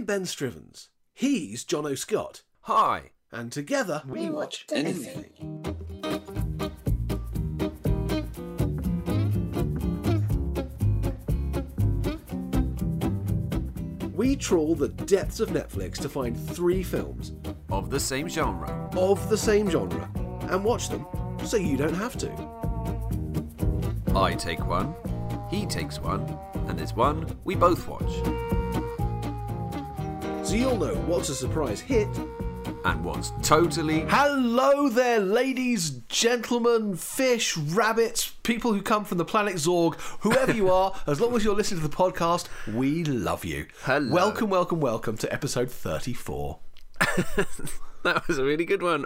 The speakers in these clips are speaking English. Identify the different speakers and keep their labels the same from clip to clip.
Speaker 1: I'm Ben Strivens. He's John O'Scott.
Speaker 2: Hi.
Speaker 1: And together
Speaker 3: We watch anything.
Speaker 1: we trawl the depths of Netflix to find three films
Speaker 2: Of the same genre.
Speaker 1: of the same genre and watch them so you don't have to.
Speaker 2: I take one, he takes one, and there's one we both watch.
Speaker 1: So you'll know what's a surprise hit.
Speaker 2: And what's totally.
Speaker 1: Hello there, ladies, gentlemen, fish, rabbits, people who come from the planet Zorg, whoever you are, as long as you're listening to the podcast, we love you.
Speaker 2: Hello.
Speaker 1: Welcome, welcome, welcome to episode 34.
Speaker 2: That was a really good one.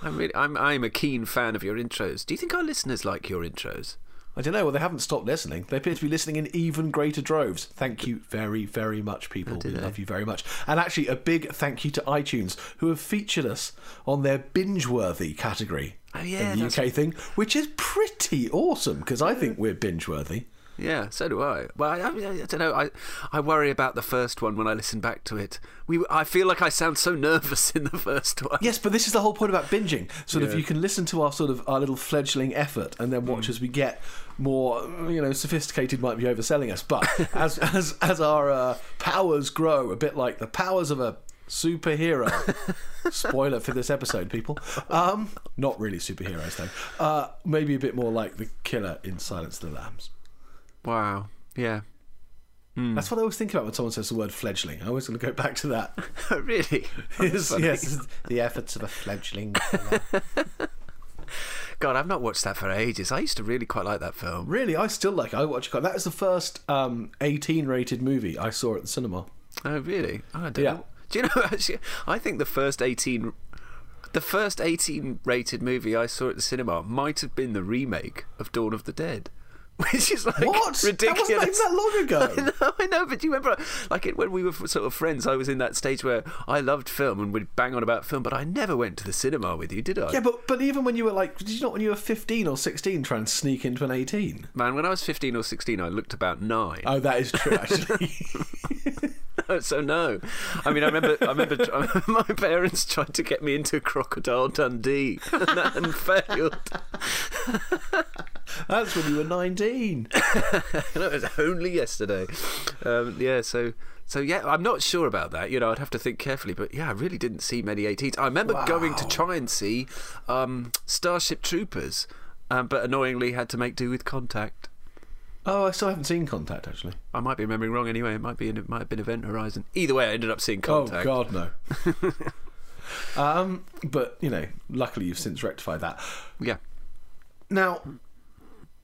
Speaker 2: I'm, really, I'm, I'm a keen fan of your intros. Do you think our listeners like your intros?
Speaker 1: I don't know. Well, they haven't stopped listening. They appear to be listening in even greater droves. Thank you very, very much, people.
Speaker 2: do
Speaker 1: we
Speaker 2: they?
Speaker 1: love you very much. And actually, a big thank you to iTunes, who have featured us on their binge-worthy category.
Speaker 2: Oh, yeah,
Speaker 1: in the UK thing, which is pretty awesome because I think we're binge-worthy.
Speaker 2: Yeah, so do I. Well, I, I, I don't know. I, I worry about the first one when I listen back to it. We, I feel like I sound so nervous in the first one.
Speaker 1: Yes, but this is the whole point about binging. Sort of,
Speaker 2: Yeah.
Speaker 1: you can listen to our sort of our little fledgling effort, and then watch as we get more, you know, sophisticated. Might be overselling us, but as as as our uh, powers grow, a bit like the powers of a superhero. Spoiler for this episode, people. Um, not really superheroes though. Uh, maybe a bit more like the killer in Silence of the Lambs.
Speaker 2: Wow. Yeah.
Speaker 1: That's what I always think about when someone says the word fledgling. I always want to go back to that.
Speaker 2: really?
Speaker 1: yes, yes, the efforts of a fledgling.
Speaker 2: God, I've not watched that for ages. I used to really quite like that film.
Speaker 1: Really, I still like. it. I watch. It. Quite that is the first um, 18 rated movie I saw at the cinema.
Speaker 2: Oh, really? I don't
Speaker 1: Yeah.
Speaker 2: know. Do you know, actually, I think the first 18. The first 18 rated movie I saw at the cinema might have been the remake of Dawn of the Dead. Which is like
Speaker 1: What?
Speaker 2: ridiculous.
Speaker 1: That wasn't even that long ago.
Speaker 2: I know, I know, but do you remember, like it, when we were sort of friends, I was in that stage where I loved film and would bang on about film, but I never went to the cinema with you, did I?
Speaker 1: Yeah, but but even when you were like, did you not when you were 15 or 16 try and sneak into an 18?
Speaker 2: Man, when I was 15 or 16, I looked about nine.
Speaker 1: Oh, that is true. Actually,
Speaker 2: so no. I mean, I remember, I remember my parents tried to get me into Crocodile Dundee and, that, and failed.
Speaker 1: That's when you were 19.
Speaker 2: it was only yesterday. Um, yeah, so. So yeah, I'm not sure about that. You know, I'd have to think carefully. But yeah, I really didn't see many 18s. I remember going to try and see um, Starship Troopers, um, but annoyingly had to make do with Contact.
Speaker 1: Oh, I still haven't seen Contact actually.
Speaker 2: I might be remembering wrong anyway. It might be it might have been Event Horizon. Either way, I ended up seeing Contact.
Speaker 1: Oh God, no. um, but you know, luckily you've since rectified that.
Speaker 2: Yeah.
Speaker 1: Now,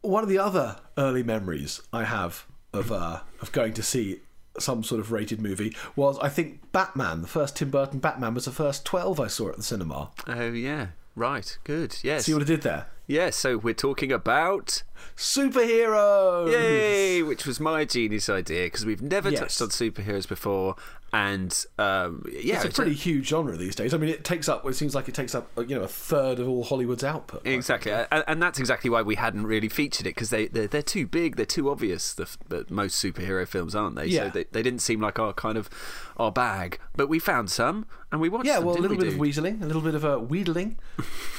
Speaker 1: one of the other early memories I have of uh, of going to see some sort of rated movie was I think Batman, the first Tim Burton Batman, was the first twelve I saw at the cinema.
Speaker 2: Oh yeah. Right. Good. Yes.
Speaker 1: See what I did there?
Speaker 2: Yes. So we're talking about
Speaker 1: Superheroes.
Speaker 2: Yay! Which was my genius idea because we've never
Speaker 1: Yes.
Speaker 2: touched on superheroes before, and um, yeah,
Speaker 1: It's a pretty huge genre these days. I mean, it takes up. It seems like it takes up, you know, a third of all Hollywood's output.
Speaker 2: Exactly, and, and that's exactly why we hadn't really featured it because they they're, they're too big, they're too obvious. The, the most superhero films, aren't they?
Speaker 1: Yeah.
Speaker 2: So they, they didn't seem like our kind of our bag, but we found some and we watched
Speaker 1: Yeah,
Speaker 2: them.
Speaker 1: well, a little
Speaker 2: we,
Speaker 1: bit of weaseling, a little bit of uh, wheedling.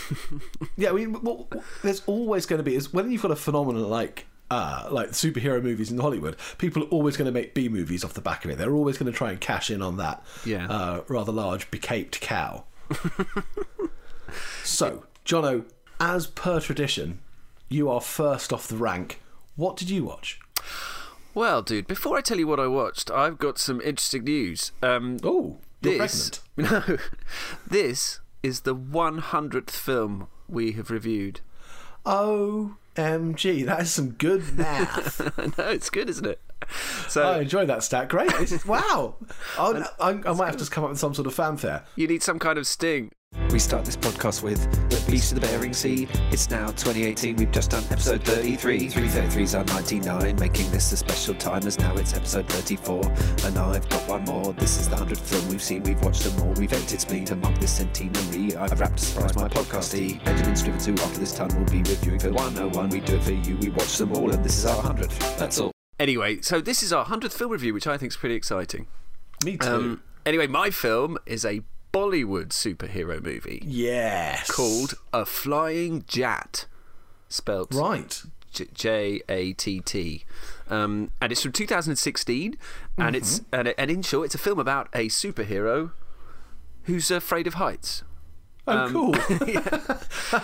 Speaker 1: yeah, mean, well, there's always going to be is when you've got a phenomenon like uh, like superhero movies in Hollywood, people are always going to make B movies off the back of it. They're always going to try and cash in on that
Speaker 2: Yeah.
Speaker 1: uh, rather large becaped cow. so, Jono, as per tradition, you are first off the rank. What did you watch?
Speaker 2: Well, dude, before I tell you what I watched, I've got some interesting news. Um,
Speaker 1: Oh, you're
Speaker 2: this
Speaker 1: pregnant.
Speaker 2: no, this is the 100th film we have reviewed.
Speaker 1: OMG, that is some good math.
Speaker 2: no, it's good, isn't it? So
Speaker 1: I enjoy that stat. Great. It's- wow. I'll, I, I might have to come up with some sort of fanfare.
Speaker 2: you need some kind of sting.
Speaker 4: We start this podcast with the Beast of the Bering Sea. It's now 2018. We've just done episode 33. 333 is our 99, making this a special time as now it's episode 34. And I've got one more. This is the 100th film we've seen. We've watched them all. We've edited spleen to mark this centenary. I've wrapped a surprise my podcastee. Benjamin Strivens, who after this time will be reviewing for 101. We do it for you. We watch them all, and this is our 100th. That's all.
Speaker 2: Anyway, so this is our 100th film review, which I think is pretty exciting.
Speaker 1: Me too.
Speaker 2: Um, anyway, my film is a Bollywood superhero movie
Speaker 1: yes.
Speaker 2: called A Flying Jatt, spelt
Speaker 1: Right.
Speaker 2: J A T T, um, and it's from 2016, and it's
Speaker 1: Mm-hmm.
Speaker 2: and, and in short, it's a film about a superhero who's afraid of heights.
Speaker 1: Oh,
Speaker 2: Um,
Speaker 1: cool.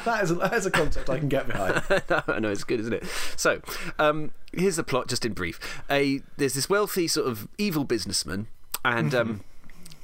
Speaker 1: that, is a, that is a concept I can get behind.
Speaker 2: I know it's good, isn't it? So, um, here's the plot, just in brief. A there's this wealthy sort of evil businessman, and um,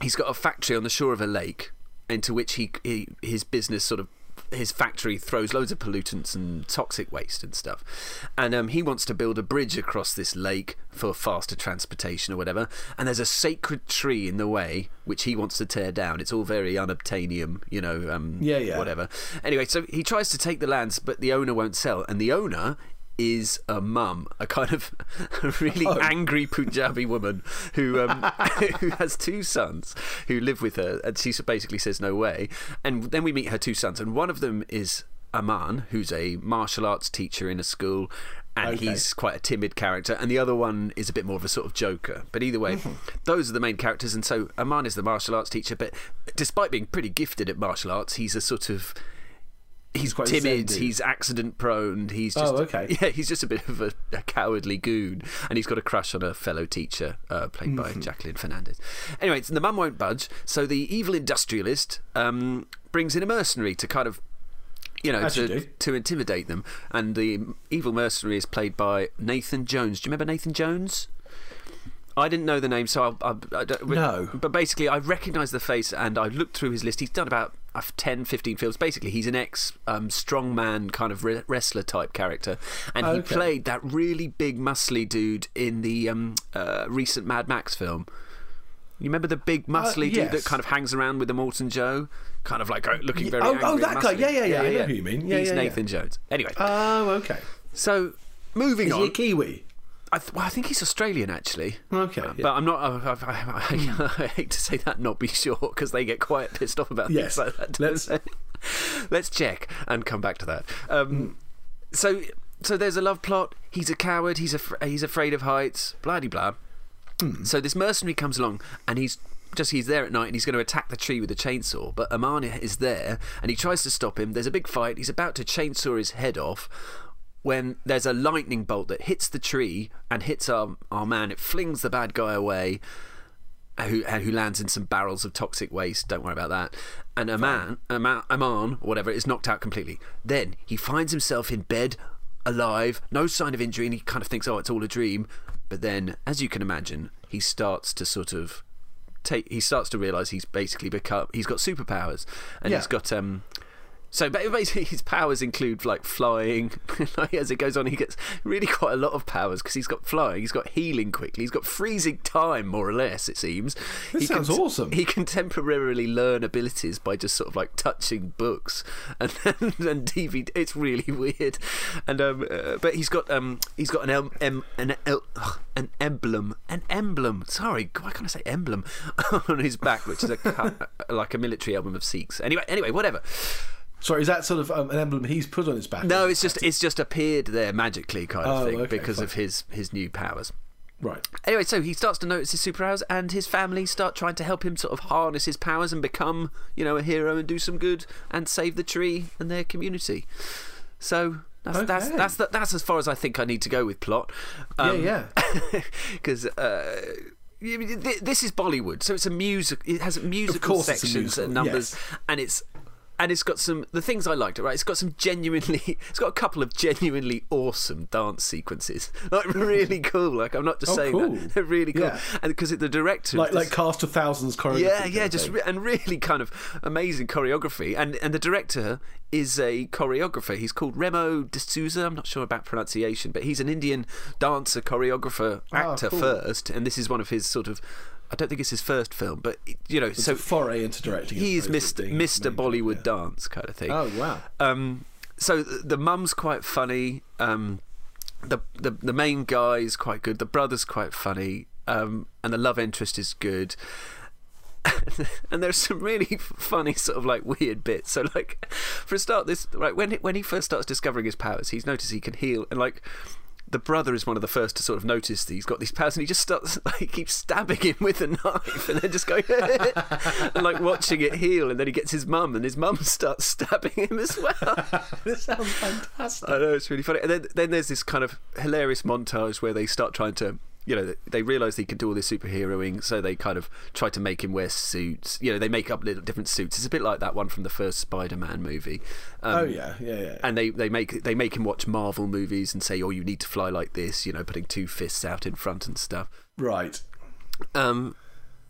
Speaker 2: he's got a factory on the shore of a lake, into which he, he his business sort of his factory throws loads of pollutants and toxic waste and stuff, and um, he wants to build a bridge across this lake for faster transportation or whatever. And there's a sacred tree in the way which he wants to tear down. It's all very unobtainium, you know. Um,
Speaker 1: Yeah, yeah.
Speaker 2: Whatever. Anyway, so he tries to take the lands, but the owner won't sell, and the owner is a mum, a kind of really
Speaker 1: Oh.
Speaker 2: angry Punjabi woman who um, who has two sons who live with her, and she basically says no way. And then we meet her two sons, and one of them is Aman, who's a martial arts teacher in a school. And
Speaker 1: Okay.
Speaker 2: he's quite a timid character, and the other one is a bit more of a sort of joker. But either way, those are the main characters. And so Aman is the martial arts teacher, but despite being pretty gifted at martial arts, he's a sort of he's
Speaker 1: quite
Speaker 2: timid, he's accident prone, he's just
Speaker 1: Oh, okay.
Speaker 2: yeah, he's just a bit of a, a cowardly goon, and he's got a crush on a fellow teacher uh, played by
Speaker 1: Mm-hmm.
Speaker 2: Jacqueline Fernandez. Anyway, the mum won't budge, so the evil industrialist um, brings in a mercenary to kind of. You know,
Speaker 1: As you
Speaker 2: to, to intimidate them. And the evil mercenary is played by Nathan Jones. Do you remember Nathan Jones? I didn't know the name, so I'll, I'll, I don't,
Speaker 1: No.
Speaker 2: But basically, I recognised the face and I looked through his list. He's done about 10, 15 films. Basically, he's an ex um, strongman kind of re- wrestler type character. And he played that really big, muscly dude in the um, uh, recent Mad Max film. You remember the big, muscly dude that
Speaker 1: Uh,
Speaker 2: kind of hangs around with the Immortan Joe? Kind of like uh, looking very
Speaker 1: oh, oh, that guy.
Speaker 2: muscly.
Speaker 1: Yeah, yeah, yeah, I know who you mean. Yeah,
Speaker 2: He's
Speaker 1: yeah, yeah.
Speaker 2: Nathan Jones. Anyway,
Speaker 1: Oh, okay.
Speaker 2: so moving
Speaker 1: Is
Speaker 2: on.
Speaker 1: he a Kiwi?
Speaker 2: I, th- well, I think he's Australian actually.
Speaker 1: Okay,
Speaker 2: Uh,
Speaker 1: yeah.
Speaker 2: But I'm not. I, I, I, I hate to say that, not be sure, because they get quite pissed off about
Speaker 1: Yes.
Speaker 2: things like that.
Speaker 1: Let's-
Speaker 2: Let's check and come back to that. Um, So, so there's a love plot. He's a coward. He's af- he's afraid of heights. Blah de blah. So this mercenary comes along and he's just he's there at night and he's going to attack the tree with a chainsaw. But Amani is there and he tries to stop him. There's a big fight. He's about to chainsaw his head off when there's a lightning bolt that hits the tree and hits our our man. It flings the bad guy away. Who, who lands in some barrels of toxic waste? Don't worry about that. And Aman, Aman, Aman, or whatever, is knocked out completely. Then he finds himself in bed, alive, no sign of injury, and he kind of thinks, "Oh, it's all a dream." But then, as you can imagine, he starts to sort of take. He starts to realise he's basically become. He's got superpowers, and
Speaker 1: Yeah.
Speaker 2: he's got um. So basically, his powers include like flying. like, as it goes on, he gets really quite a lot of powers because he's got flying, he's got healing quickly, he's got freezing time, more or less. It seems.
Speaker 1: This
Speaker 2: he
Speaker 1: sounds awesome.
Speaker 2: He can temporarily learn abilities by just sort of like touching books and and DVD. It's really weird, and um, uh, but he's got um, he's got an em, em, an el, ugh, an emblem, an emblem. Sorry, why can't I say emblem on his back, which is a like a military emblem of Sikhs. Anyway, anyway, whatever.
Speaker 1: Sorry, is that sort of um, an emblem he's put on his back?
Speaker 2: No, it's just it's just appeared there magically, kind of
Speaker 1: Oh,
Speaker 2: thing,
Speaker 1: okay,
Speaker 2: because
Speaker 1: fine.
Speaker 2: of his his new powers.
Speaker 1: Right.
Speaker 2: Anyway, so he starts to notice his superpowers, and his family start trying to help him sort of harness his powers and become, you know, a hero and do some good and save the tree and their community. So that's that's
Speaker 1: Okay.
Speaker 2: that's the, that's as far as I think I need to go with plot. Um,
Speaker 1: yeah, yeah.
Speaker 2: because. Uh, yeah, mean, th- this is Bollywood, so it's a music. It has musical
Speaker 1: course it's a
Speaker 2: sections
Speaker 1: musical,
Speaker 2: and numbers,
Speaker 1: yes.
Speaker 2: and it's and it's got some the things I liked. Right, it's got some genuinely. It's got a couple of genuinely awesome dance sequences, like really cool. Like I'm not just
Speaker 1: Oh,
Speaker 2: saying
Speaker 1: cool.
Speaker 2: that they're really cool,
Speaker 1: Yeah.
Speaker 2: and because the director,
Speaker 1: Like like cast of thousands choreography.
Speaker 2: yeah, yeah, just re- and really kind of amazing choreography. And and the director is a choreographer. He's called Remo D'Souza. I'm not sure about pronunciation, but he's an Indian dancer, choreographer,
Speaker 1: Ah,
Speaker 2: actor
Speaker 1: cool.
Speaker 2: first. And this is one of his sort of. I don't think it's his first film, but you know,
Speaker 1: It's
Speaker 2: so
Speaker 1: foray into directing.
Speaker 2: he is Mr. Mr. Bollywood
Speaker 1: yeah.
Speaker 2: dance kind of thing.
Speaker 1: Oh wow.
Speaker 2: Um, so th- the mum's quite funny. Um, the, the the main guy is quite good. The brother's quite funny. Um, and the love interest is good. and there's some really funny sort of like weird bits. So like for a start, this right when when he first starts discovering his powers, he's noticed he can heal and like the brother is one of the first to sort of notice that he's got these powers, and he just starts like he keeps stabbing him with a knife, and then just going and like watching it heal, and then he gets his mum, and his mum starts stabbing him as well.
Speaker 1: this sounds fantastic.
Speaker 2: I know it's really funny. And then then there's this kind of hilarious montage where they start trying to. You know, they realise he can do all this superheroing, so they kind of try to make him wear suits. You know, they make up little different suits. It's a bit like that one from the first Spider-Man movie. Um,
Speaker 1: oh yeah, yeah, yeah.
Speaker 2: and they, they make they make him watch Marvel movies and say, "Oh, you need to fly like this," you know, putting two fists out in front and stuff.
Speaker 1: right.
Speaker 2: Um,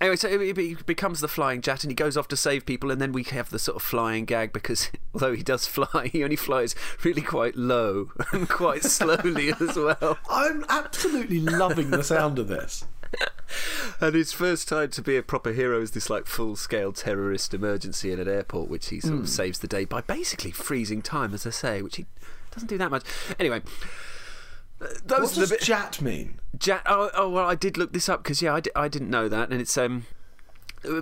Speaker 2: anyway, so it, it becomes the flying Jatt, and he goes off to save people, and then we have the sort of flying gag because although he does fly, he only flies really quite low and quite slowly as well.
Speaker 1: I'm absolutely loving the sound of this.
Speaker 2: And his first time to be a proper hero is this like full scale terrorist emergency in an airport, which he sort of hmm. saves the day by basically freezing time, as I say, which he doesn't do that much. Anyway. Those
Speaker 1: What does
Speaker 2: bit.
Speaker 1: Jat mean?
Speaker 2: Jat. Oh, oh, well, I did look this up because yeah, I, di- I didn't know that, and it's um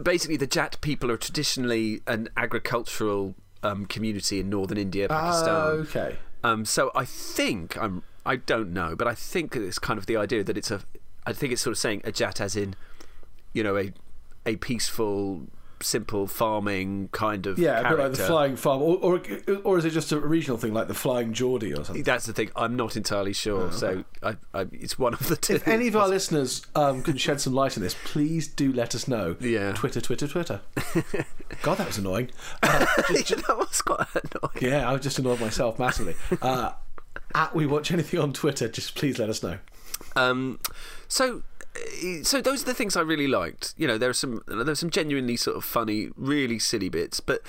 Speaker 2: basically the Jat people are traditionally an agricultural um, community in northern India, Pakistan.
Speaker 1: Ah, okay.
Speaker 2: Um, so I think I'm. I don't know, but I think it's kind of the idea that it's a. I think it's sort of saying a Jat as in, you know, a a peaceful, simple farming kind of
Speaker 1: Yeah, a bit like the flying farm, or, or or is it just a regional thing like the flying Geordie or something?
Speaker 2: That's the thing. I'm not entirely sure. So I, I, it's one of the two.
Speaker 1: Oh, If any of our listeners um, can shed some light on this, please do let us know.
Speaker 2: Yeah.
Speaker 1: Twitter, Twitter, Twitter. God, that was annoying. Uh,
Speaker 2: that was quite annoying.
Speaker 1: yeah, I was just annoyed myself massively. Uh, at we watch anything on Twitter, just please let us know.
Speaker 2: Um, so, so those are the things I really liked. You know, there are some there's some genuinely sort of funny, really silly bits, but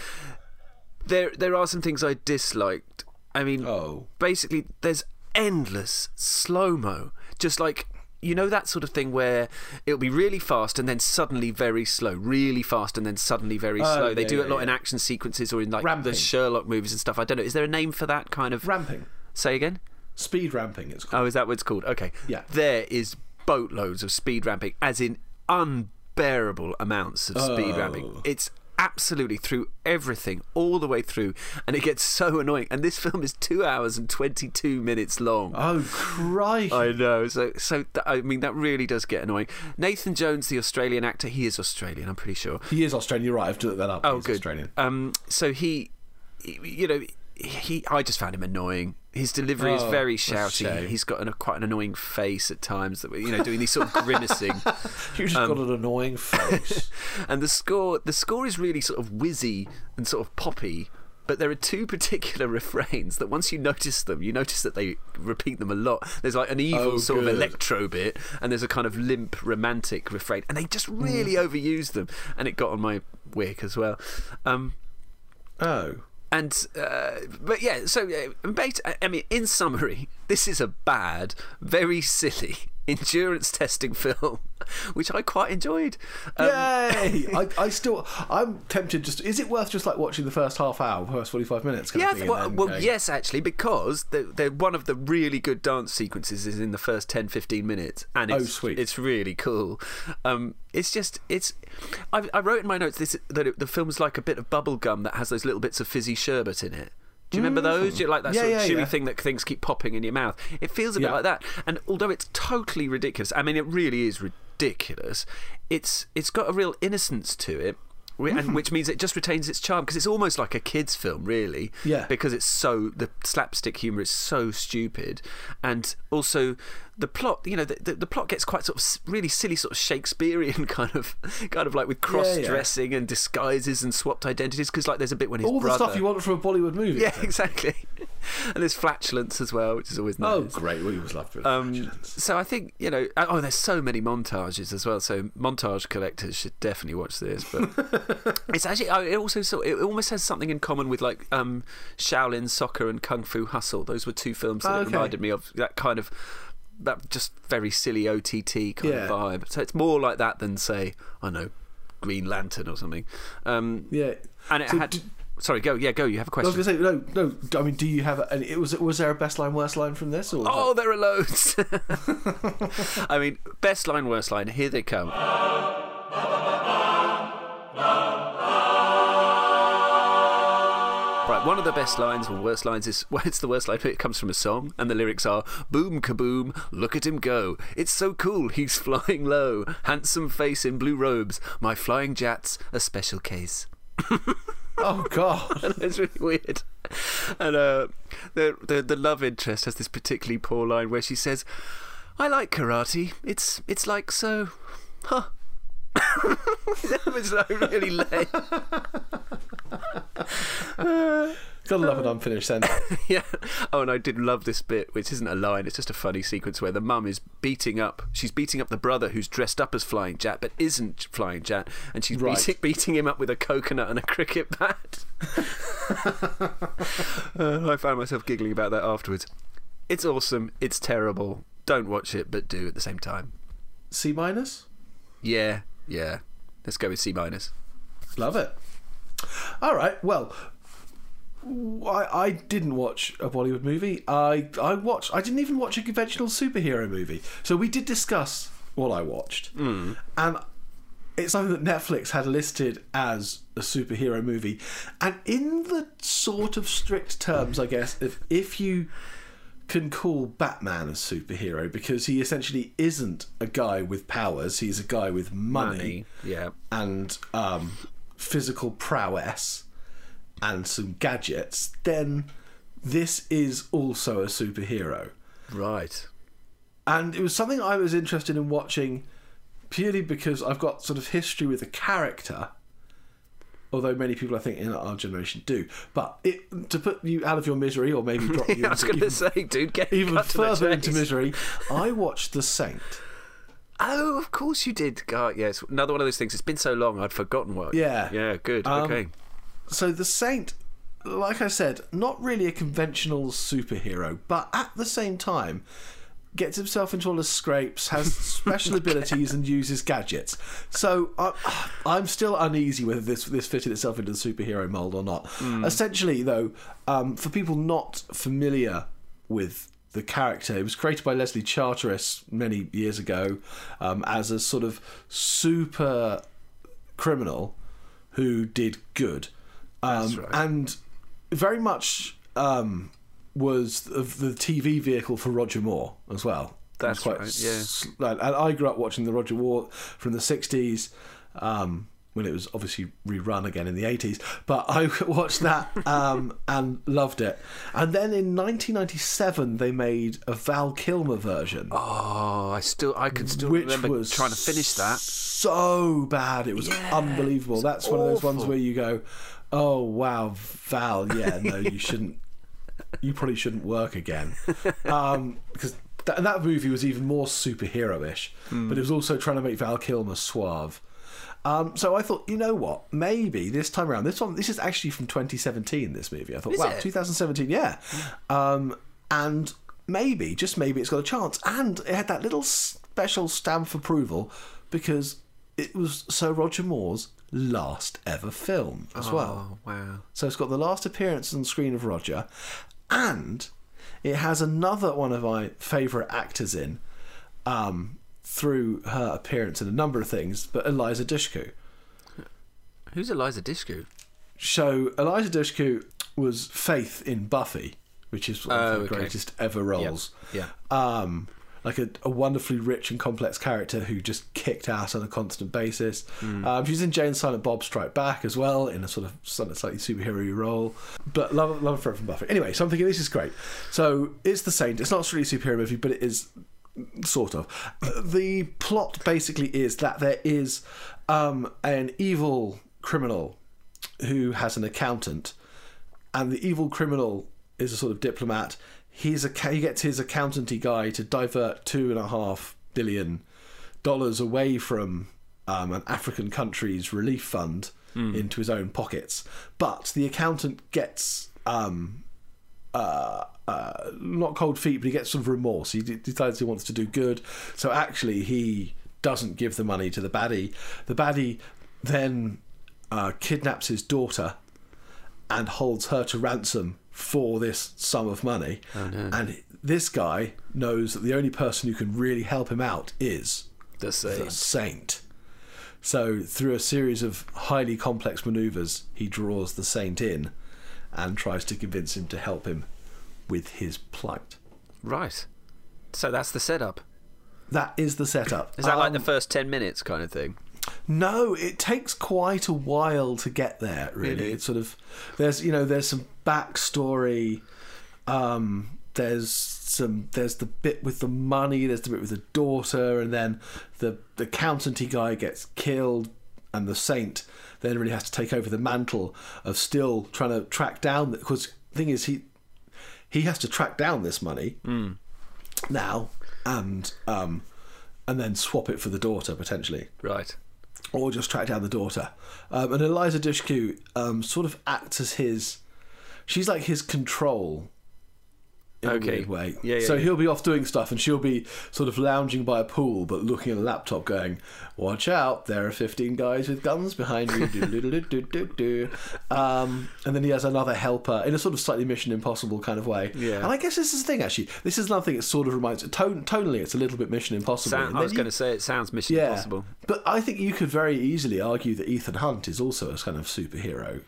Speaker 2: there there are some things I disliked. I mean,
Speaker 1: Oh.
Speaker 2: basically, there's endless slow mo, just like. You know that sort of thing where it'll be really fast and then suddenly very slow, really fast and then suddenly very
Speaker 1: Oh,
Speaker 2: slow. They
Speaker 1: yeah,
Speaker 2: do it a
Speaker 1: yeah,
Speaker 2: lot in action sequences or in like
Speaker 1: Ramping.
Speaker 2: the Sherlock movies and stuff. I don't know. Is there a name for that kind of
Speaker 1: Ramping,
Speaker 2: Say again.
Speaker 1: speed ramping. It's called.
Speaker 2: Oh, is that what it's called? Okay.
Speaker 1: Yeah.
Speaker 2: There is boatloads of speed ramping, as in unbearable amounts of speed
Speaker 1: Oh.
Speaker 2: ramping. It's absolutely through everything, all the way through, and it gets so annoying. And this film is two hours and twenty-two minutes long.
Speaker 1: Oh, Christ!
Speaker 2: I know. So, so th- I mean, that really does get annoying. Nathan Jones, the Australian actor, he is Australian. I'm pretty sure.
Speaker 1: he is Australian. You're right. I've looked that up.
Speaker 2: Oh,
Speaker 1: He's
Speaker 2: good.
Speaker 1: Australian.
Speaker 2: Um, so he, he- you know, he. I just found him annoying. His delivery is
Speaker 1: Oh,
Speaker 2: very shouty. He's got an, a, quite an annoying face at times. That you know, doing these sort of grimacing.
Speaker 1: You just
Speaker 2: Um,
Speaker 1: got an annoying face.
Speaker 2: and the score, the score is really sort of whizzy and sort of poppy. But there are two particular refrains that once you notice them, you notice that they repeat them a lot. There's like an evil
Speaker 1: Oh,
Speaker 2: sort of electro bit, and there's a kind of limp romantic refrain, and they just really
Speaker 1: Mm.
Speaker 2: overuse them, and it got on my wick as well. Um,
Speaker 1: oh.
Speaker 2: And uh, but yeah, so uh, I mean, in summary, this is a bad, very silly endurance testing film, which I quite enjoyed. Um,
Speaker 1: Yay! I, I still, I'm tempted. Just is it worth just like watching the first half hour, first forty-five minutes?
Speaker 2: Yeah, well, well
Speaker 1: going-
Speaker 2: yes, actually, because the, the, one of the really good dance sequences is in the first 10 15 minutes, and
Speaker 1: Oh,
Speaker 2: it's,
Speaker 1: sweet.
Speaker 2: it's really cool. Um, it's just, it's. I, I wrote in my notes this that it, the film's like a bit of bubble gum that has those little bits of fizzy sherbet in it. Do you remember those? Do you like that.
Speaker 1: Yeah,
Speaker 2: sort of
Speaker 1: yeah,
Speaker 2: chewy
Speaker 1: yeah.
Speaker 2: thing that things keep popping in your mouth? It feels a bit like that. And although it's totally ridiculous, I mean, it really is ridiculous. It's it's got a real innocence to it.
Speaker 1: Mm.
Speaker 2: And which means it just retains its charm because it's almost like a kids' film, really.
Speaker 1: Yeah.
Speaker 2: Because it's so the slapstick humor is so stupid, and also the plot. You know, the, the, the plot gets quite sort of really silly, sort of Shakespearean kind of, kind of like with cross dressing and disguises and swapped identities. Because like there's a bit when his
Speaker 1: all the stuff you want from a Bollywood movie.
Speaker 2: yeah, exactly. and there's flatulence as well, which is always nice.
Speaker 1: Oh, great! We always love it.
Speaker 2: Um, so I think you know. Oh, there's so many montages as well. So montage collectors should definitely watch this. But it's actually oh, it also sort it almost has something in common with like um, Shaolin Soccer and Kung Fu Hustle. Those were two films that it
Speaker 1: Okay.
Speaker 2: reminded me of. That kind of that just very silly OTT kind
Speaker 1: Yeah.
Speaker 2: of vibe. So it's more like that than say I don't know Green Lantern or something. Um,
Speaker 1: yeah.
Speaker 2: and it
Speaker 1: So
Speaker 2: had. Sorry, go. Yeah, go. You have a
Speaker 1: I was
Speaker 2: question.
Speaker 1: going to say no, no. I mean, do you have? A, and it was was there a best line, worst line from this? Or
Speaker 2: Oh, there are loads. I mean, best line, worst line. Here they come. Right, one of the best lines or worst lines is well, it's the worst line, but it comes from a song, and the lyrics are "Boom kaboom, look at him go! It's so cool, he's flying low, handsome face in blue robes, my flying jat's a special case."
Speaker 1: Oh God.
Speaker 2: it's really weird. And uh, the, the the love interest has this particularly poor line where she says, "I like karate. It's it's like so, huh." was like really lame.
Speaker 1: Gotta love an unfinished sentence.
Speaker 2: yeah. Oh, and I did love this bit, which isn't a line, it's just a funny sequence where the mum is beating up, she's beating up the brother who's dressed up as Flying Jatt but isn't Flying Jatt, and she's
Speaker 1: Right.
Speaker 2: beating, beating him up with a coconut and a cricket bat. Uh, I found myself giggling about that afterwards. It's awesome, it's terrible. Don't watch it, but do at the same time.
Speaker 1: C minus.
Speaker 2: Yeah, yeah. Let's go with C minus.
Speaker 1: Love it. All right. Well, I, I didn't watch a Bollywood movie. I I watched. I didn't even watch a conventional superhero movie. So we did discuss what I watched, and it's something that Netflix had listed as a superhero movie. And in the sort of strict terms, I guess, if if you can call Batman a superhero because he essentially isn't a guy with powers. He's a guy with money
Speaker 2: Yeah.
Speaker 1: and um, physical prowess and some gadgets, then this is also a superhero.
Speaker 2: Right.
Speaker 1: And it was something I was interested in watching purely because I've got sort of history with the character. Although many people, I think, in our generation do, but it, to put you out of your misery, or maybe drop you
Speaker 2: I was going to say, dude, get
Speaker 1: even
Speaker 2: cut to the
Speaker 1: further into misery, I watched The Saint.
Speaker 2: Oh, of course you did. God, yes. Another one of those things. It's been so long, I'd forgotten what.
Speaker 1: Yeah.
Speaker 2: Yeah. Good.
Speaker 1: Um,
Speaker 2: okay.
Speaker 1: So the Saint, like I said, not really a conventional superhero, but at the same time, gets himself into all the scrapes, has special abilities, and uses gadgets. So I, I'm still uneasy whether this this fitted itself into the superhero mold or not. Essentially, though, um, for people not familiar with the character. It was created by Leslie Charteris many years ago um, as a sort of super criminal who did good. Um,
Speaker 2: right.
Speaker 1: And very much um, was the, the TV vehicle for Roger Moore as well.
Speaker 2: That's right, yeah.
Speaker 1: s- And and I grew up watching the Roger Moore from the 60s. Um, when it was obviously rerun again in the 80s, but I watched that um, and loved it. And then in 1997, they made a Val Kilmer version
Speaker 2: Oh, I still, I can still
Speaker 1: which
Speaker 2: remember
Speaker 1: was
Speaker 2: trying to finish that.
Speaker 1: So bad, it was unbelievable. That's one of those ones where you go, "Oh wow, Val, yeah, no, you shouldn't. You probably shouldn't work again," um, because that, that movie was even more superhero-ish,
Speaker 2: Hmm.
Speaker 1: but it was also trying to make Val Kilmer suave. Um, so I thought, you know what? Maybe this time around, this one, this is actually from 2017. This movie, I thought,
Speaker 2: Is
Speaker 1: wow,
Speaker 2: it?
Speaker 1: 2017, yeah. Um, and maybe, just maybe, it's got a chance. And it had that little special stamp of approval because it was Sir Roger Moore's last ever film as well.
Speaker 2: Oh, wow.
Speaker 1: So it's got the last appearance on screen of Roger, and it has another one of my favourite actors in, um, through her appearance in a number of things, but Eliza Dushku.
Speaker 2: Who's Eliza Dushku?
Speaker 1: So Eliza Dushku was Faith in Buffy, which is one of
Speaker 2: Oh,
Speaker 1: the
Speaker 2: okay.
Speaker 1: greatest ever roles.
Speaker 2: Yeah.
Speaker 1: Um, like a, a wonderfully rich and complex character who just kicked ass on a constant basis.
Speaker 2: Hmm.
Speaker 1: Um, she's in Jay and Silent Bob Strike Back as well, in a sort of slightly superhero role. But love, love her from Buffy. Anyway, so I'm thinking this is great. So it's the Saint. It's not really a superhero movie, but it is sort of. The plot basically is that there is um, an evil criminal who has an accountant, and the evil criminal is a sort of diplomat. He's a he gets his accountanty guy to divert two and a half billion dollars away from um, an African country's relief fund into his own pockets. But the accountant gets um, uh, uh, not cold feet, but he gets sort of remorse. He d- decides he wants to do good, so actually he doesn't give the money to the baddie. The baddie then uh, kidnaps his daughter and holds her to ransom for this sum of money. And this guy knows that the only person who can really help him out is
Speaker 2: The
Speaker 1: the saint. So through a series of highly complex maneuvers, he draws the saint in, and tries to convince him to help him with his plight.
Speaker 2: Right. So that's the setup.
Speaker 1: That is the setup.
Speaker 2: Is that like the
Speaker 1: Um,
Speaker 2: first 10 minutes kind of thing?
Speaker 1: No, it takes quite a while to get there. Really,
Speaker 2: Really?
Speaker 1: it's sort of there's you know there's some backstory. Um, there's some there's the bit with the money. There's the bit with the daughter, and then the the accountancy guy gets killed, and the saint then really has to take over the mantle of still trying to track down. Because the thing is, he he has to track down this money now, and um, and then swap it for the daughter potentially
Speaker 2: Right.
Speaker 1: or just track down the daughter. Um, and Eliza Dushku um, sort of acts as his. She's like his control. In
Speaker 2: Okay.
Speaker 1: a weird way.
Speaker 2: Yeah, yeah,
Speaker 1: so
Speaker 2: yeah.
Speaker 1: he'll be off doing stuff, and she'll be sort of lounging by a pool, but looking at a laptop, going, "Watch out! There are fifteen guys with guns behind you." Um, and then he has another helper in a sort of slightly Mission Impossible kind of way.
Speaker 2: Yeah.
Speaker 1: And I guess this is the thing. Actually, this is another thing. It sort of reminds. Tone, tonally, it's a little bit Mission Impossible.
Speaker 2: Sound, I was going to say it sounds Mission
Speaker 1: yeah.
Speaker 2: Impossible.
Speaker 1: But I think you could very easily argue that Ethan Hunt is also a kind of superhero.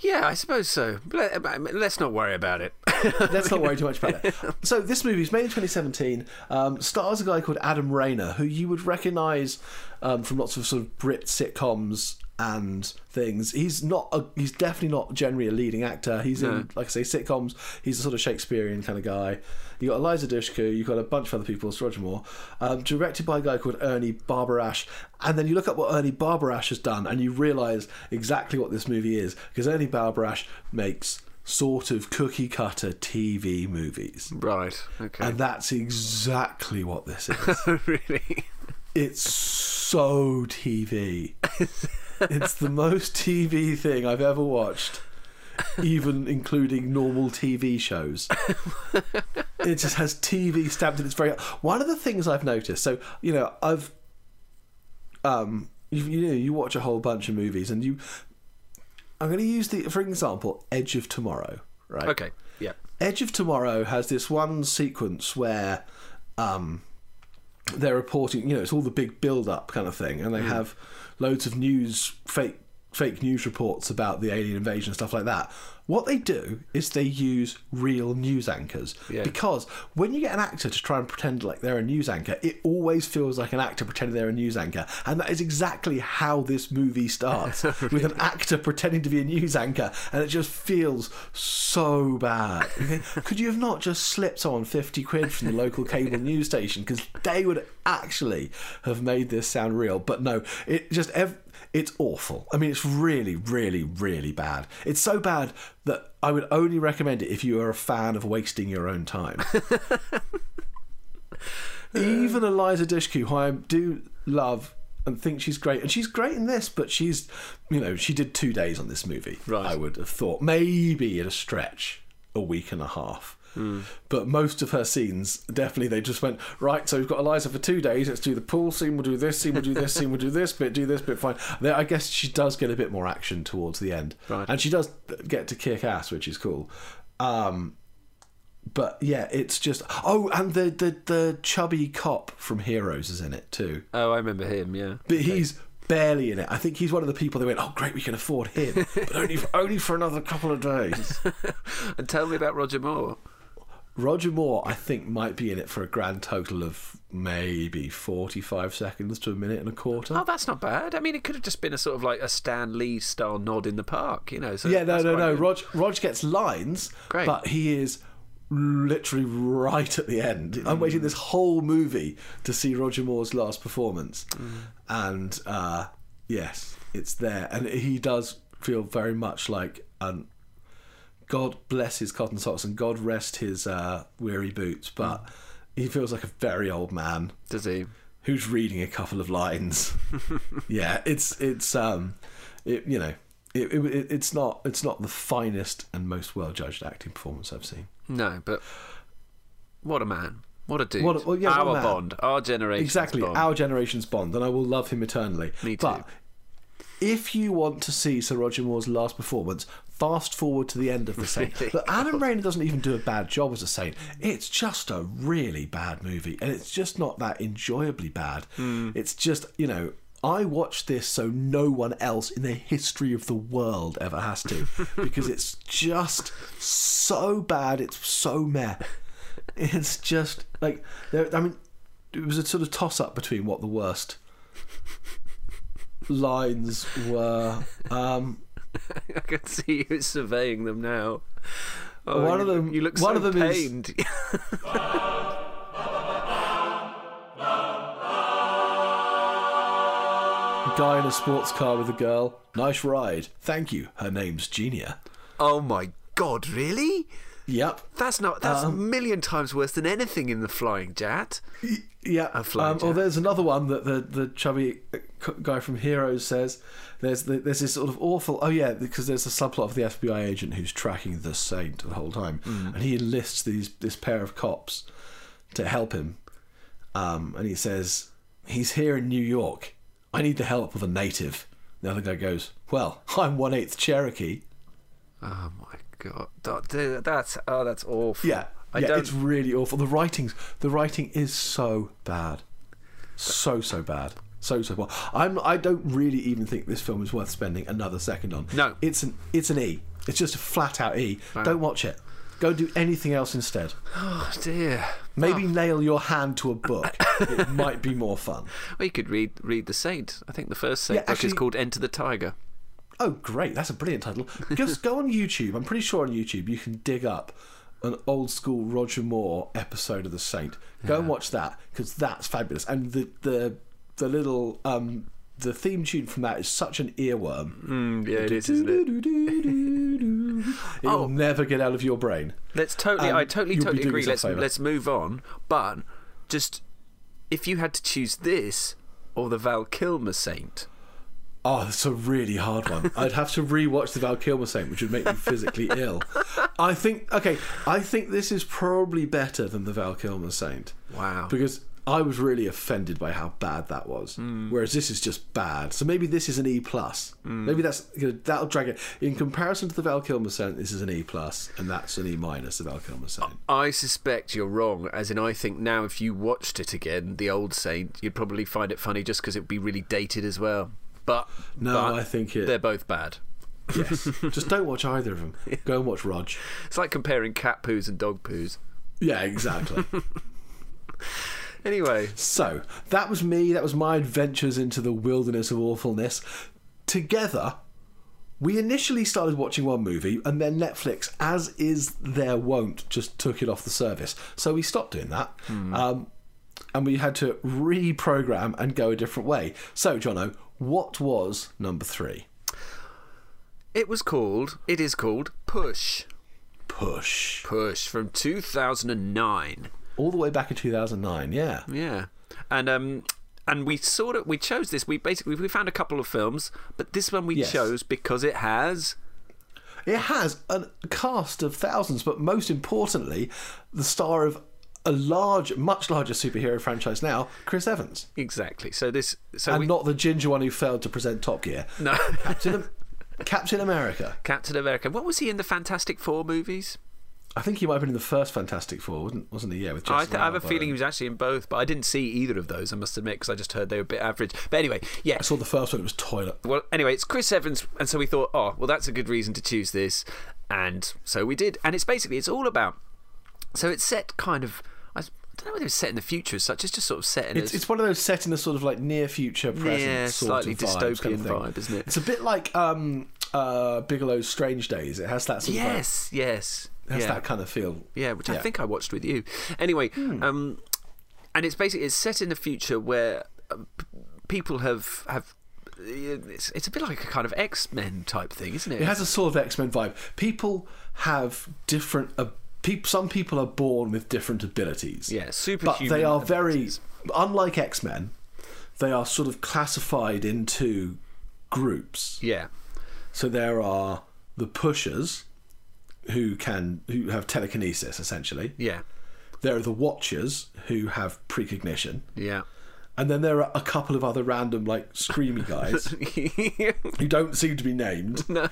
Speaker 2: Yeah, I suppose so. Let, let's not worry about it.
Speaker 1: Let's not worry too much about it. So this movie is made in 2017. Um, stars a guy called Adam Rayner, who you would recognise um, from lots of sort of Brit sitcoms and things. He's not. A, he's definitely not generally a leading actor. He's in, like I say, sitcoms. He's a sort of Shakespearean kind of guy. You got Eliza Dushku. You've got a bunch of other people. It's Roger Moore. Um, directed by a guy called Ernie Barbarash. And then you look up what Ernie Barbarash has done, and you realise exactly what this movie is because Ernie Barbarash makes sort of cookie cutter TV movies.
Speaker 2: right. Okay.
Speaker 1: And that's exactly what this is.
Speaker 2: really?
Speaker 1: it's so TV. it's the most TV thing I've ever watched, even including normal TV shows. it just has TV stamped in its very. One of the things I've noticed, so you know, I've, um, you, you know, you watch a whole bunch of movies, and you. I'm going to use the, for example, Edge of Tomorrow, right?
Speaker 2: Okay. Yeah.
Speaker 1: Edge of Tomorrow has this one sequence where um, they're reporting, you know, it's all the big build up kind of thing, and they have loads of news, fake fake news reports about the alien invasion and stuff like that. What they do is they use real news anchors
Speaker 2: Yeah.
Speaker 1: because when you get an actor to try and pretend like they're a news anchor, it always feels like an actor pretending they're a news anchor, and that is exactly how this movie starts with an actor pretending to be a news anchor, and it just feels so bad. Could you have not just slipped on fifty quid from the local cable news station because they would actually have made this sound real? But no, it just ev- it's awful. I mean, it's really, really, really bad. It's so bad that I would only recommend it if you are a fan of wasting your own time. Even Eliza Dushku, who I do love and think she's great, and she's great in this, but she's, you know, she did two days on this movie.
Speaker 2: Right.
Speaker 1: I would have thought maybe at a stretch, a week and a half. But most of her scenes, definitely, they just went right. So we've got Eliza for two days. Let's do the pool scene. We'll do this scene. We'll do this scene. We'll do this bit. Do this bit. Fine. Then I guess she does get a bit more action towards the end,
Speaker 2: Right.
Speaker 1: and she does get to kick ass, which is cool. Um, but yeah, it's just oh, and the the the chubby cop from Heroes is in it too,
Speaker 2: Oh, I remember him. Yeah.
Speaker 1: but he's barely in it. I think he's one of the people that went, oh great, we can afford him, but only for, only for another couple of days.
Speaker 2: And tell me about Roger Moore.
Speaker 1: Roger Moore, I think, might be in it for a grand total of maybe forty-five seconds to a minute and a quarter.
Speaker 2: Oh, that's not bad. I mean, it could have just been a sort of like a Stan Lee style nod in the park, you know. So
Speaker 1: yeah, no, no, no.
Speaker 2: good.
Speaker 1: Rog, Rog gets lines,
Speaker 2: Great.
Speaker 1: but he is literally right at the end. I'm waiting this whole movie to see Roger Moore's last performance, and uh, yes, it's there, and he does feel very much like an. God bless his cotton socks and God rest his uh, weary boots, but he feels like a very old man
Speaker 2: Does he?
Speaker 1: who's reading a couple of lines. yeah, it's it's um, it, you know, it, it, it's not it's not the finest and most well judged acting performance I've seen.
Speaker 2: No, but what a man. What a dude.
Speaker 1: What a- well, yeah,
Speaker 2: our. Bond. Our generation.
Speaker 1: Exactly,
Speaker 2: Bond.
Speaker 1: our generation's Bond, and I will love him eternally.
Speaker 2: Me too.
Speaker 1: But if you want to see Sir Roger Moore's last performance, fast forward to the end of the Saint.
Speaker 2: Really?
Speaker 1: But Adam Rayner doesn't even do a bad job as a Saint. It's just a really bad movie, and it's just not that enjoyably bad.
Speaker 2: Hmm.
Speaker 1: It's just you know. I watched this so no one else in the history of the world ever has to, because it's just so bad. It's so meh. It's just like there. I mean, it was a sort of toss up between what the worst lines were. Um,
Speaker 2: I can see you surveying them now. Oh,
Speaker 1: One
Speaker 2: you,
Speaker 1: of them-
Speaker 2: You look
Speaker 1: one
Speaker 2: so
Speaker 1: of them is-
Speaker 2: pained.
Speaker 1: guy in a sports car with a girl. Nice ride. Thank you. Her name's Genia.
Speaker 2: oh my god, really?
Speaker 1: Yep.
Speaker 2: That's not. That's
Speaker 1: Um,
Speaker 2: a million times worse than anything in the Flying Jatt.
Speaker 1: Yeah.
Speaker 2: A flying
Speaker 1: Um, or there's another one that the the chubby guy from Heroes says. There's the, there's this sort of awful. Oh yeah, because there's a subplot of the FBI agent who's tracking the saint the whole time,
Speaker 2: Mm.
Speaker 1: and he enlists these this pair of cops to help him. Um, and he says he's here in New York. I need the help of a native. The other guy goes, "Well, I'm one eighth Cherokee."
Speaker 2: Oh my god, That- that's oh, that's awful.
Speaker 1: Yeah,
Speaker 2: I
Speaker 1: yeah,
Speaker 2: don't.
Speaker 1: it's really awful. The writing's the writing is so bad, so so bad, so so bad. I'm I don't really even think this film is worth spending another second on.
Speaker 2: No.
Speaker 1: it's an it's an E. It's just a flat out E. Don't watch it. Go do anything else instead.
Speaker 2: oh dear.
Speaker 1: Maybe nail your hand to a book. it might be more fun.
Speaker 2: Well, you could read read the Saint. I think the first Saint
Speaker 1: Yeah,
Speaker 2: book is called Enter the Tiger.
Speaker 1: Oh, great! That's a brilliant title. Just go on YouTube. I'm pretty sure on YouTube you can dig up an old school Roger Moore episode of The Saint. Go and watch that because that's fabulous. And the the the little um the theme tune from that is such an earworm.
Speaker 2: Mm, yeah, it is, isn't it?
Speaker 1: It will never get out of your brain.
Speaker 2: Let's totally.
Speaker 1: Um,
Speaker 2: I totally, totally agree. Let's let's move on. But just if you had to choose this or the Val Kilmer Saint,
Speaker 1: Oh, that's a really hard one. I'd have to rewatch the Val Kilmer Saint, which would make me physically ill. I think okay, I think this is probably better than the Val Kilmer Saint.
Speaker 2: Wow.
Speaker 1: Because I was really offended by how bad that was.
Speaker 2: Hmm.
Speaker 1: Whereas this is just bad. So maybe this is an E plus. Maybe that's you know, that'll drag it. In comparison to the Val Kilmer Saint, this is an E plus, and that's an E minus. The Val Kilmer Saint.
Speaker 2: I suspect you're wrong. As in, I think now if you watched it again, the old Saint, you'd probably find it funny just because it would be really dated as well. But
Speaker 1: No,
Speaker 2: but
Speaker 1: I think it-
Speaker 2: they're both bad.
Speaker 1: Yes. just don't watch either of them. Go and watch Rog.
Speaker 2: It's like comparing cat poos and dog poos.
Speaker 1: Yeah, exactly.
Speaker 2: Anyway,
Speaker 1: So that was me. That was my adventures into the wilderness of awfulness. Together, we initially started watching one movie, and then Netflix, as is their wont, just took it off the service. So we stopped doing that, um, and we had to reprogram and go a different way. So, Jono, what was number three?
Speaker 2: it was called. It is called Push.
Speaker 1: Push.
Speaker 2: Push from 2009.
Speaker 1: All the way back in 2009. Yeah.
Speaker 2: Yeah, and um, and we sort of we chose this. We basically we found a couple of films, but this one we
Speaker 1: Yes.
Speaker 2: chose because it has
Speaker 1: It has a cast of thousands, but most importantly, the star of a large, much larger superhero franchise now, Chris Evans,
Speaker 2: exactly. So this so
Speaker 1: and
Speaker 2: we,
Speaker 1: not the ginger one who failed to present Top Gear.
Speaker 2: no
Speaker 1: Captain, Captain America.
Speaker 2: Captain America. What was he in the Fantastic Four movies?
Speaker 1: I think he might have been in the first Fantastic Four, wasn't, wasn't he? Yeah, with
Speaker 2: I,
Speaker 1: Justin
Speaker 2: th- I have a feeling he was actually in both, but I didn't see either of those. I must admit, because I just heard they were a bit average. But anyway, yeah.
Speaker 1: I saw the first one. It was Toilet.
Speaker 2: Well, anyway, it's Chris Evans, and so we thought, oh, well, that's a good reason to choose this, and so we did. And it's basically it's all about. So it's set kind of. I don't know whether it's set in the future as such. It's just sort of set in.
Speaker 1: It's,
Speaker 2: a,
Speaker 1: it's one of those set in the sort of like near future, present,
Speaker 2: Yeah,
Speaker 1: sort
Speaker 2: slightly
Speaker 1: of
Speaker 2: dystopian
Speaker 1: kind of
Speaker 2: vibe, isn't it?
Speaker 1: It's a bit like um, uh, Bigelow's Strange Days. It has that sort of
Speaker 2: yes, yes,
Speaker 1: it has
Speaker 2: yeah.
Speaker 1: that kind of feel.
Speaker 2: Yeah, which I
Speaker 1: Yeah. Hmm.
Speaker 2: think I watched with you. Anyway, um, and it's basically it's set in the future where p- people have have. It's, it's a bit like a kind of X Men type thing, isn't it?
Speaker 1: It has a sort of X Men vibe. People have different. Uh, some people are born with different abilities.
Speaker 2: Yeah,
Speaker 1: but they are very unlike X Men. They are sort of classified into groups.
Speaker 2: yeah,
Speaker 1: So there are the pushers, who can who have telekinesis essentially.
Speaker 2: yeah,
Speaker 1: There are the watchers who have precognition.
Speaker 2: yeah,
Speaker 1: and then there are a couple of other random like screamy guys who don't seem to be named.
Speaker 2: no,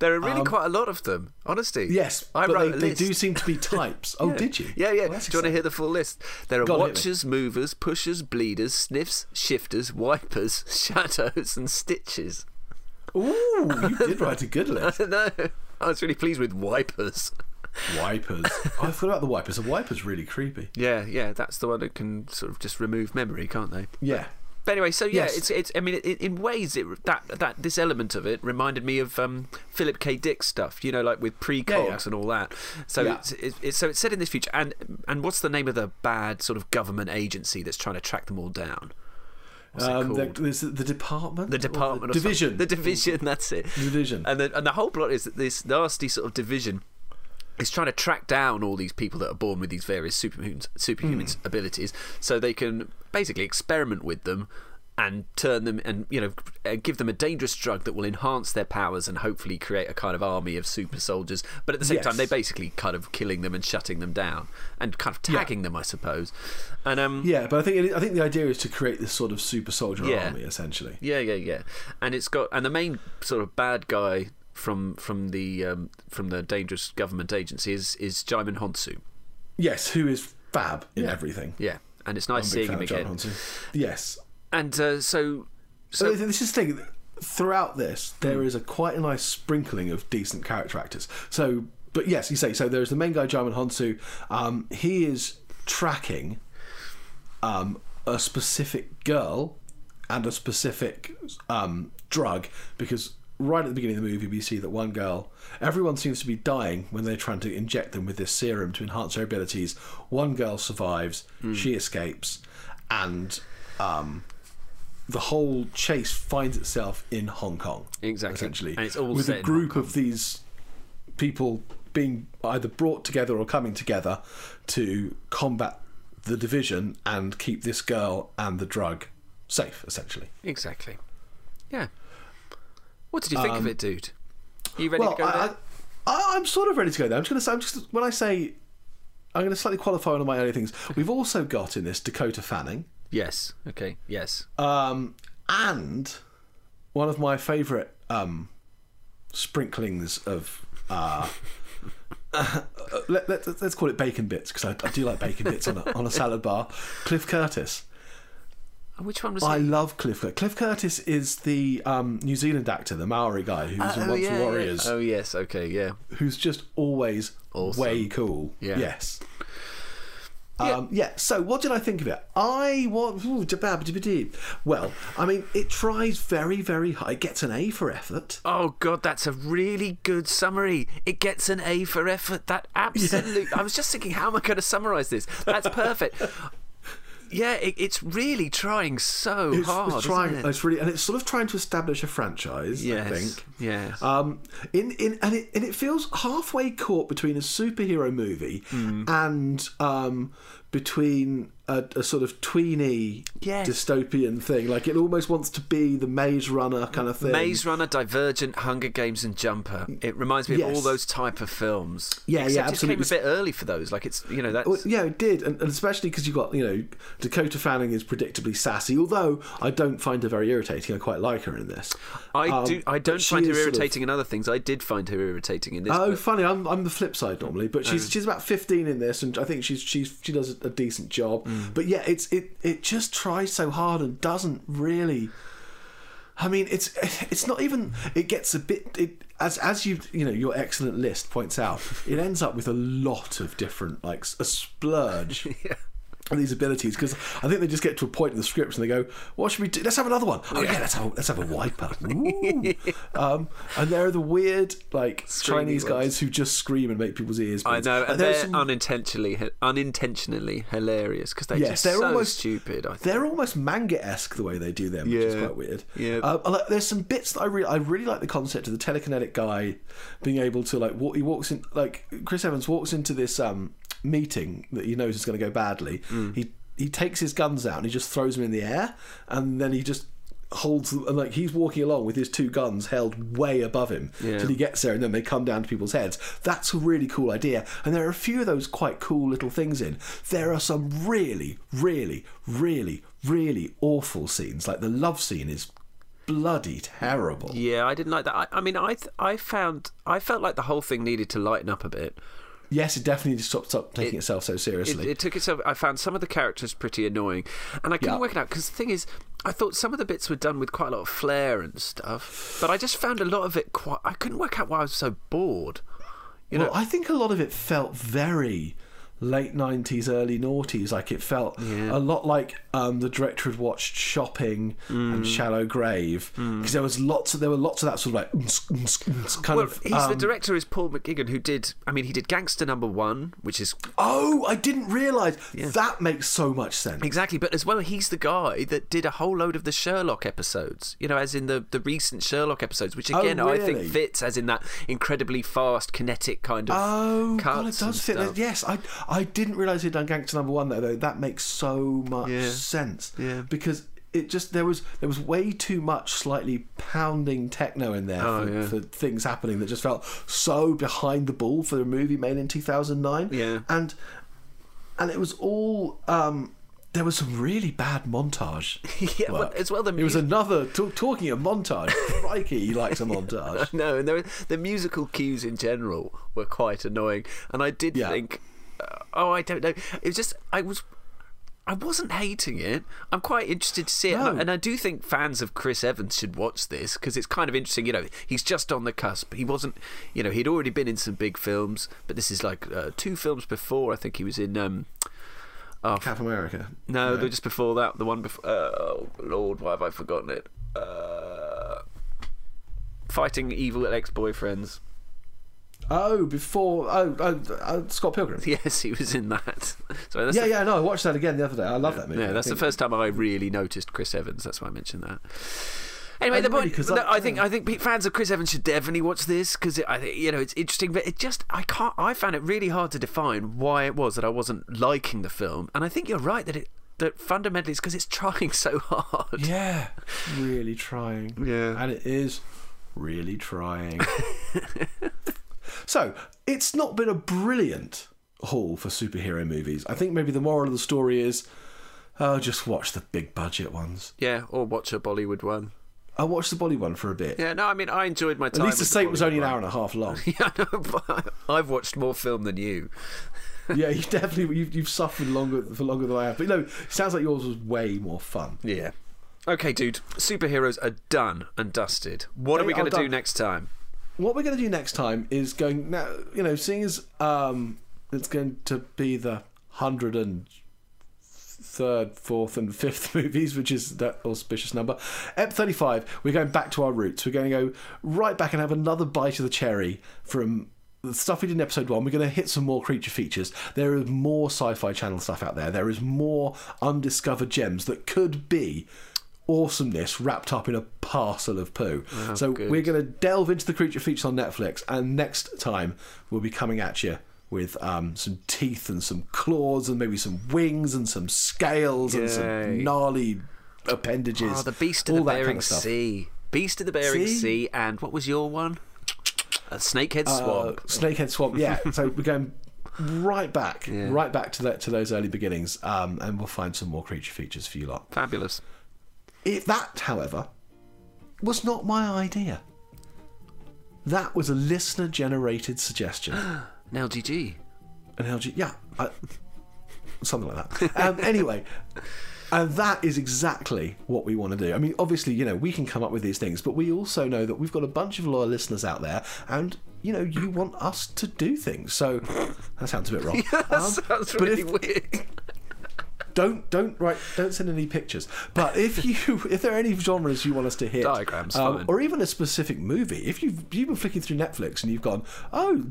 Speaker 2: there are really quite a lot of them. Honestly,
Speaker 1: Um, Yes,
Speaker 2: I
Speaker 1: but
Speaker 2: wrote
Speaker 1: they, they do seem to be types. Oh, did you?
Speaker 2: Yeah, yeah.
Speaker 1: Well,
Speaker 2: Do you want to hear the full list? There are
Speaker 1: Go on, hit me.
Speaker 2: watchers, movers, pushers, bleeders, sniffs, shifters, wipers, shadows, and stitches.
Speaker 1: Ooh, you did write a good list.
Speaker 2: no, I was really pleased with wipers.
Speaker 1: Wipers. I forgot about the wipers. The wipers really creepy.
Speaker 2: Yeah, yeah, that's the one that can sort of just remove memory, can't they?
Speaker 1: Yeah.
Speaker 2: But anyway, so yeah,
Speaker 1: Yes.
Speaker 2: it's it's. I mean, it, in ways, it that that this element of it reminded me of um, Philip K. Dick stuff. You know, like with precogs
Speaker 1: Yeah, yeah.
Speaker 2: and all that. So
Speaker 1: Yeah.
Speaker 2: it's, it's, it's so it's set in this future. And and what's the name of the bad sort of government agency that's trying to track them all down?
Speaker 1: Um, the, the department.
Speaker 2: The department,
Speaker 1: the
Speaker 2: or something.
Speaker 1: division.
Speaker 2: the division. That's it.
Speaker 1: Division.
Speaker 2: And the and the whole plot is that this nasty sort of division is trying to track down all these people that are born with these various superhumans, superhumans
Speaker 1: Hmm.
Speaker 2: abilities, so they can basically experiment with them and turn them and you know uh, give them a dangerous drug that will enhance their powers and hopefully create a kind of army of super soldiers. But at the same
Speaker 1: Yes.
Speaker 2: time, they're basically kind of killing them and shutting them down and kind of tagging them, I suppose. And um,
Speaker 1: Yeah, but I think I think the idea is to create this sort of super soldier
Speaker 2: Yeah.
Speaker 1: army, essentially.
Speaker 2: Yeah, yeah, yeah. And it's got and the main sort of bad guy from from the um, from the dangerous government agency is is Djimon Hounsou.
Speaker 1: Yes, who is fab in
Speaker 2: Yeah.
Speaker 1: everything.
Speaker 2: Yeah, and it's nice seeing him again.
Speaker 1: Hounsou. Yes.
Speaker 2: And uh, so
Speaker 1: So this is the thing. Throughout this, there
Speaker 2: Hmm.
Speaker 1: is a quite a nice sprinkling of decent character actors. So, but yes, you say so. There's the main guy, Djimon Hounsou. Um, he is tracking um, a specific girl and a specific um, drug because right at the beginning of the movie we see that one girl everyone seems to be dying when they're trying to inject them with this serum to enhance their abilities one girl survives
Speaker 2: Hmm.
Speaker 1: she escapes and um, the whole chase finds itself in Hong Kong
Speaker 2: Exactly.
Speaker 1: essentially
Speaker 2: And it's all
Speaker 1: with a group of these people being either brought together or coming together to combat the division and keep this girl and the drug safe, essentially.
Speaker 2: exactly, yeah. What did you think of it, dude? Are you ready
Speaker 1: Um, well,
Speaker 2: to go
Speaker 1: I,
Speaker 2: there?
Speaker 1: I, I'm sort of ready to go there. I'm just going to say, I'm just when I say, I'm going to slightly qualify one of my early things. We've also got in this Dakota Fanning,
Speaker 2: Yes. Okay. Yes.
Speaker 1: um, and one of my favourite um, sprinklings of. Uh, let, let, us call it bacon bits because I, I do like bacon bits on a, on a salad bar. Cliff Curtis.
Speaker 2: Which one was
Speaker 1: I
Speaker 2: it?
Speaker 1: love Cliff Curtis. Cliff Curtis is the um, New Zealand actor, the Maori guy who was in
Speaker 2: Oh,
Speaker 1: Once
Speaker 2: yeah,
Speaker 1: for
Speaker 2: yeah.
Speaker 1: Warriors,
Speaker 2: Oh yes. Okay. Yeah.
Speaker 1: who's just always
Speaker 2: Awesome.
Speaker 1: way cool.
Speaker 2: Yeah.
Speaker 1: Yes. Um, yeah. So, what did I think of it? I want. ooh. Well, I mean, it tries very, very high. It gets an A for effort.
Speaker 2: Oh god, that's a really good summary. It gets an A for effort. That absolute. I was just thinking, how am I going to summarise this? That's perfect. Yeah, it, it's really trying so
Speaker 1: It's,
Speaker 2: hard.
Speaker 1: it's trying.
Speaker 2: it?
Speaker 1: It's really, and it's sort of trying to establish a franchise.
Speaker 2: yes.
Speaker 1: I think.
Speaker 2: Yes.
Speaker 1: Um, in, in and it and it feels halfway caught between a superhero movie
Speaker 2: Hmm.
Speaker 1: and um, between a, a sort of tweeny
Speaker 2: Yes.
Speaker 1: dystopian thing. Like it almost wants to be the Maze Runner kind of thing.
Speaker 2: Maze Runner, Divergent, Hunger Games, and Jumper. It reminds me of all those type of films.
Speaker 1: Yeah,
Speaker 2: Except
Speaker 1: yeah,
Speaker 2: It came a bit early for those. Like it's you know that's
Speaker 1: Well, yeah, it did, and, and especially because you've got you know Dakota Fanning is predictably sassy. Although I don't find her very irritating. I quite like her in this.
Speaker 2: I
Speaker 1: Um,
Speaker 2: do. I don't find her
Speaker 1: is sort of-
Speaker 2: irritating in other things. I did find her irritating in this.
Speaker 1: Oh,
Speaker 2: but-
Speaker 1: funny! I'm, I'm the flip side normally, but
Speaker 2: Oh.
Speaker 1: she's she's about 15 in this, and I think she's she's she does a decent job.
Speaker 2: Mm. Mm.
Speaker 1: But yeah, it's it it just tries so hard and doesn't really. I mean, it's it's not even. It gets a bit. It as as you you know your excellent list points out. It ends up with a lot of different like a splurge. of These abilities because I think they just get to a point in the scripts and they go, "What should we do? Let's have another one. Oh yeah, let's have a, let's have a wiper." Um, and there are the weird like Chinese
Speaker 2: ones.
Speaker 1: guys who just scream and make people's ears.
Speaker 2: I know, and
Speaker 1: there's
Speaker 2: they're
Speaker 1: some-
Speaker 2: unintentionally unintentionally hilarious because they're
Speaker 1: Yes,
Speaker 2: just
Speaker 1: they're
Speaker 2: so
Speaker 1: almost-
Speaker 2: stupid. I think.
Speaker 1: They're almost manga-esque the way they do them, which is quite weird.
Speaker 2: Yeah.
Speaker 1: Um, like- there's some bits that I really, I really like the concept of the telekinetic guy being able to like walk. He walks in like Chris Evans walks into this um, meeting that he knows is going to go badly.
Speaker 2: Mm.
Speaker 1: He he takes his guns out and he just throws them in the air, and then he just holds them, and like he's walking along with his two guns held way above him
Speaker 2: Yeah.
Speaker 1: till he gets there, and then they come down to people's heads. That's a really cool idea, and there are a few of those quite cool little things in. There are some really, really, really, really awful scenes. Like the love scene is bloody terrible.
Speaker 2: Yeah, I didn't like that. I, I mean, I th- I found I felt like the whole thing needed to lighten up a bit.
Speaker 1: Yes, it definitely stopped, stopped taking
Speaker 2: It-
Speaker 1: itself so
Speaker 2: It,
Speaker 1: seriously.
Speaker 2: it took itself. I found some of the characters pretty annoying, and I couldn't
Speaker 1: Yeah.
Speaker 2: work it out because the thing is, I thought some of the bits were done with quite a lot of flair and stuff, but I just found a lot of it quite. I couldn't work out why I was so bored. You
Speaker 1: well,
Speaker 2: know,
Speaker 1: I think a lot of it felt very late 90s, early noughties. Like it felt
Speaker 2: Yeah.
Speaker 1: a lot like um, the director had watched Shopping
Speaker 2: Mm.
Speaker 1: and Shallow Grave because there was lots of there were lots of that sort of like kind
Speaker 2: well,
Speaker 1: of.
Speaker 2: he's the
Speaker 1: um,
Speaker 2: director is Paul McGuigan, who did. I mean, he did Gangster Number One, which is
Speaker 1: Oh, I didn't realise that makes so much sense.
Speaker 2: Exactly, but as well, he's the guy that did a whole load of the Sherlock episodes. You know, as in the the recent Sherlock episodes, which
Speaker 1: Oh,
Speaker 2: again I think fits as in that incredibly fast, kinetic kind of.
Speaker 1: Oh, God, it does fit.
Speaker 2: stuff.
Speaker 1: Yes, I I didn't realise he'd done Gangster Number One though. though. That makes so much
Speaker 2: Yeah.
Speaker 1: sense.
Speaker 2: Yeah.
Speaker 1: because it just there was there was way too much slightly pounding techno in there
Speaker 2: Oh,
Speaker 1: for,
Speaker 2: yeah.
Speaker 1: for things happening that just felt so behind the ball for a movie made in two thousand nine.
Speaker 2: Yeah.
Speaker 1: and and it was all. um there was some really bad montage.
Speaker 2: Yeah,
Speaker 1: work.
Speaker 2: as well, the
Speaker 1: it was another t- talking of montage. Crikey, he likes a montage.
Speaker 2: No, and there, the musical cues in general were quite annoying, and I did
Speaker 1: Yeah.
Speaker 2: think, oh, I don't know, it was just I was. I wasn't hating it. I'm quite interested to see it, and,
Speaker 1: No.
Speaker 2: I, and I do think fans of Chris Evans should watch this because it's kind of interesting. You know, he's just on the cusp. He wasn't, you know, he'd already been in some big films, but this is like uh, two films before. I think he was in. Um, oh,
Speaker 1: Cap America.
Speaker 2: no, the- just before that, the one before. Oh Lord, why have I forgotten it? Uh, fighting evil ex-boyfriends.
Speaker 1: Oh, before oh, oh uh, Scott Pilgrim.
Speaker 2: Yes, he was in that. So that's
Speaker 1: Yeah,
Speaker 2: the,
Speaker 1: yeah, no, I watched that again the other day. I love that movie.
Speaker 2: yeah, that's the first time I really noticed Chris Evans. That's why I mentioned that. Anyway,
Speaker 1: Oh,
Speaker 2: the point. I think
Speaker 1: yeah.
Speaker 2: I think fans of Chris Evans should definitely watch this because I think you know it's interesting, but it just I can't. I found it really hard to define why it was that I wasn't liking the film, and I think you're right that it that fundamentally it's because it's trying so hard.
Speaker 1: Yeah, really trying.
Speaker 2: Yeah.
Speaker 1: and it is really trying. So it's not been a brilliant haul for superhero movies. I think maybe the moral of the story is, oh, just watch the big budget ones.
Speaker 2: Yeah, or watch a Bollywood one.
Speaker 1: I watched the Bolly one for a bit.
Speaker 2: Yeah, no, I mean I enjoyed my time.
Speaker 1: At least the Saint was only an hour and a half long.
Speaker 2: Yeah, know, but I've watched more film than you.
Speaker 1: yeah, you definitely you've, you've suffered longer for longer than I have. But no, it sounds like yours was way more fun.
Speaker 2: Yeah. Okay, dude. Superheroes are done and dusted. What are we going to do next time?
Speaker 1: What we're going to do next time is going now you know seeing as um it's going to be the hundred and third fourth and fifth movies which is that auspicious number ep 35 we're going back to our roots we're going to go right back and have another bite of the cherry from the stuff we did in episode one, we're going to hit some more creature features. There is more sci fi channel stuff out there. There is more undiscovered gems that could be awesomeness wrapped up in a parcel of poo. so
Speaker 2: good.
Speaker 1: we're going to delve into the creature features on Netflix, and next time we'll be coming at you with um, some teeth and some claws and maybe some wings and some scales and some gnarly appendages.
Speaker 2: Oh, the Beast of the
Speaker 1: that kind
Speaker 2: Bering
Speaker 1: of.
Speaker 2: Sea. Beast of the Bering
Speaker 1: See?
Speaker 2: Sea, and what was your one? A Snakehead
Speaker 1: Uh,
Speaker 2: Swamp.
Speaker 1: Snakehead Swamp. Yeah. so we're going right back,
Speaker 2: Yeah.
Speaker 1: right back to that to those early beginnings, um, and we'll find some more creature features for you lot.
Speaker 2: Fabulous.
Speaker 1: That, however, was not my idea. That was a listener generated suggestion.
Speaker 2: An LGG.
Speaker 1: An LG, yeah, I, something like that. Um, anyway, and that is exactly what we want to do. I mean, obviously, you know, we can come up with these things, but we also know that we've got a bunch of loyal listeners out there, and you know, you want us to do things. So that sounds a bit wrong.
Speaker 2: That
Speaker 1: Um,
Speaker 2: sounds really
Speaker 1: if-
Speaker 2: weird.
Speaker 1: don't don't write don't send any pictures. But if you if there are any genres you want us to hit,
Speaker 2: diagrams,
Speaker 1: um, or even a specific movie, if you've you've been flicking through Netflix and you've gone, oh,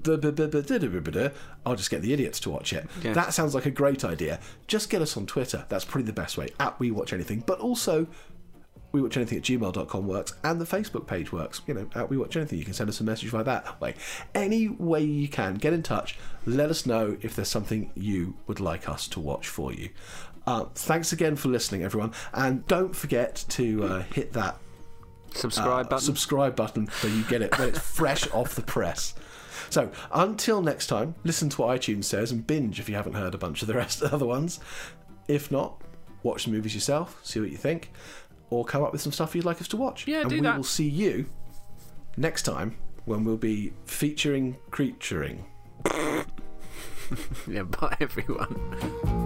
Speaker 1: I'll just get the idiots to watch it. That sounds like a great idea. Just get us on Twitter. That's probably the best way. At we watch anything, but also we watch anything at gmail.com works and the facebook page works you know at we watch anything you can send us a message by that way any way you can get in touch let us know if there's something you would like us to watch for you uh, thanks again for listening, everyone, and don't forget to uh, hit that
Speaker 5: Subscribe
Speaker 1: uh,
Speaker 5: button.
Speaker 1: subscribe button so you get it when it's fresh off the press. So until next time, listen to what iTunes says and binge if you haven't heard a bunch of the rest of the other ones. If not, watch the movies yourself, see what you think, or come up with some stuff you'd like us to watch.
Speaker 5: Yeah,
Speaker 1: and
Speaker 5: do
Speaker 1: we
Speaker 5: that.
Speaker 1: will see you next time when we'll be featuring creaturing.
Speaker 5: yeah, bye everyone.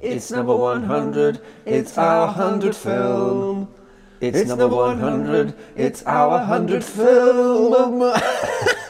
Speaker 2: It's number 100, it's our 100 film. It's number 100, it's our 100 film.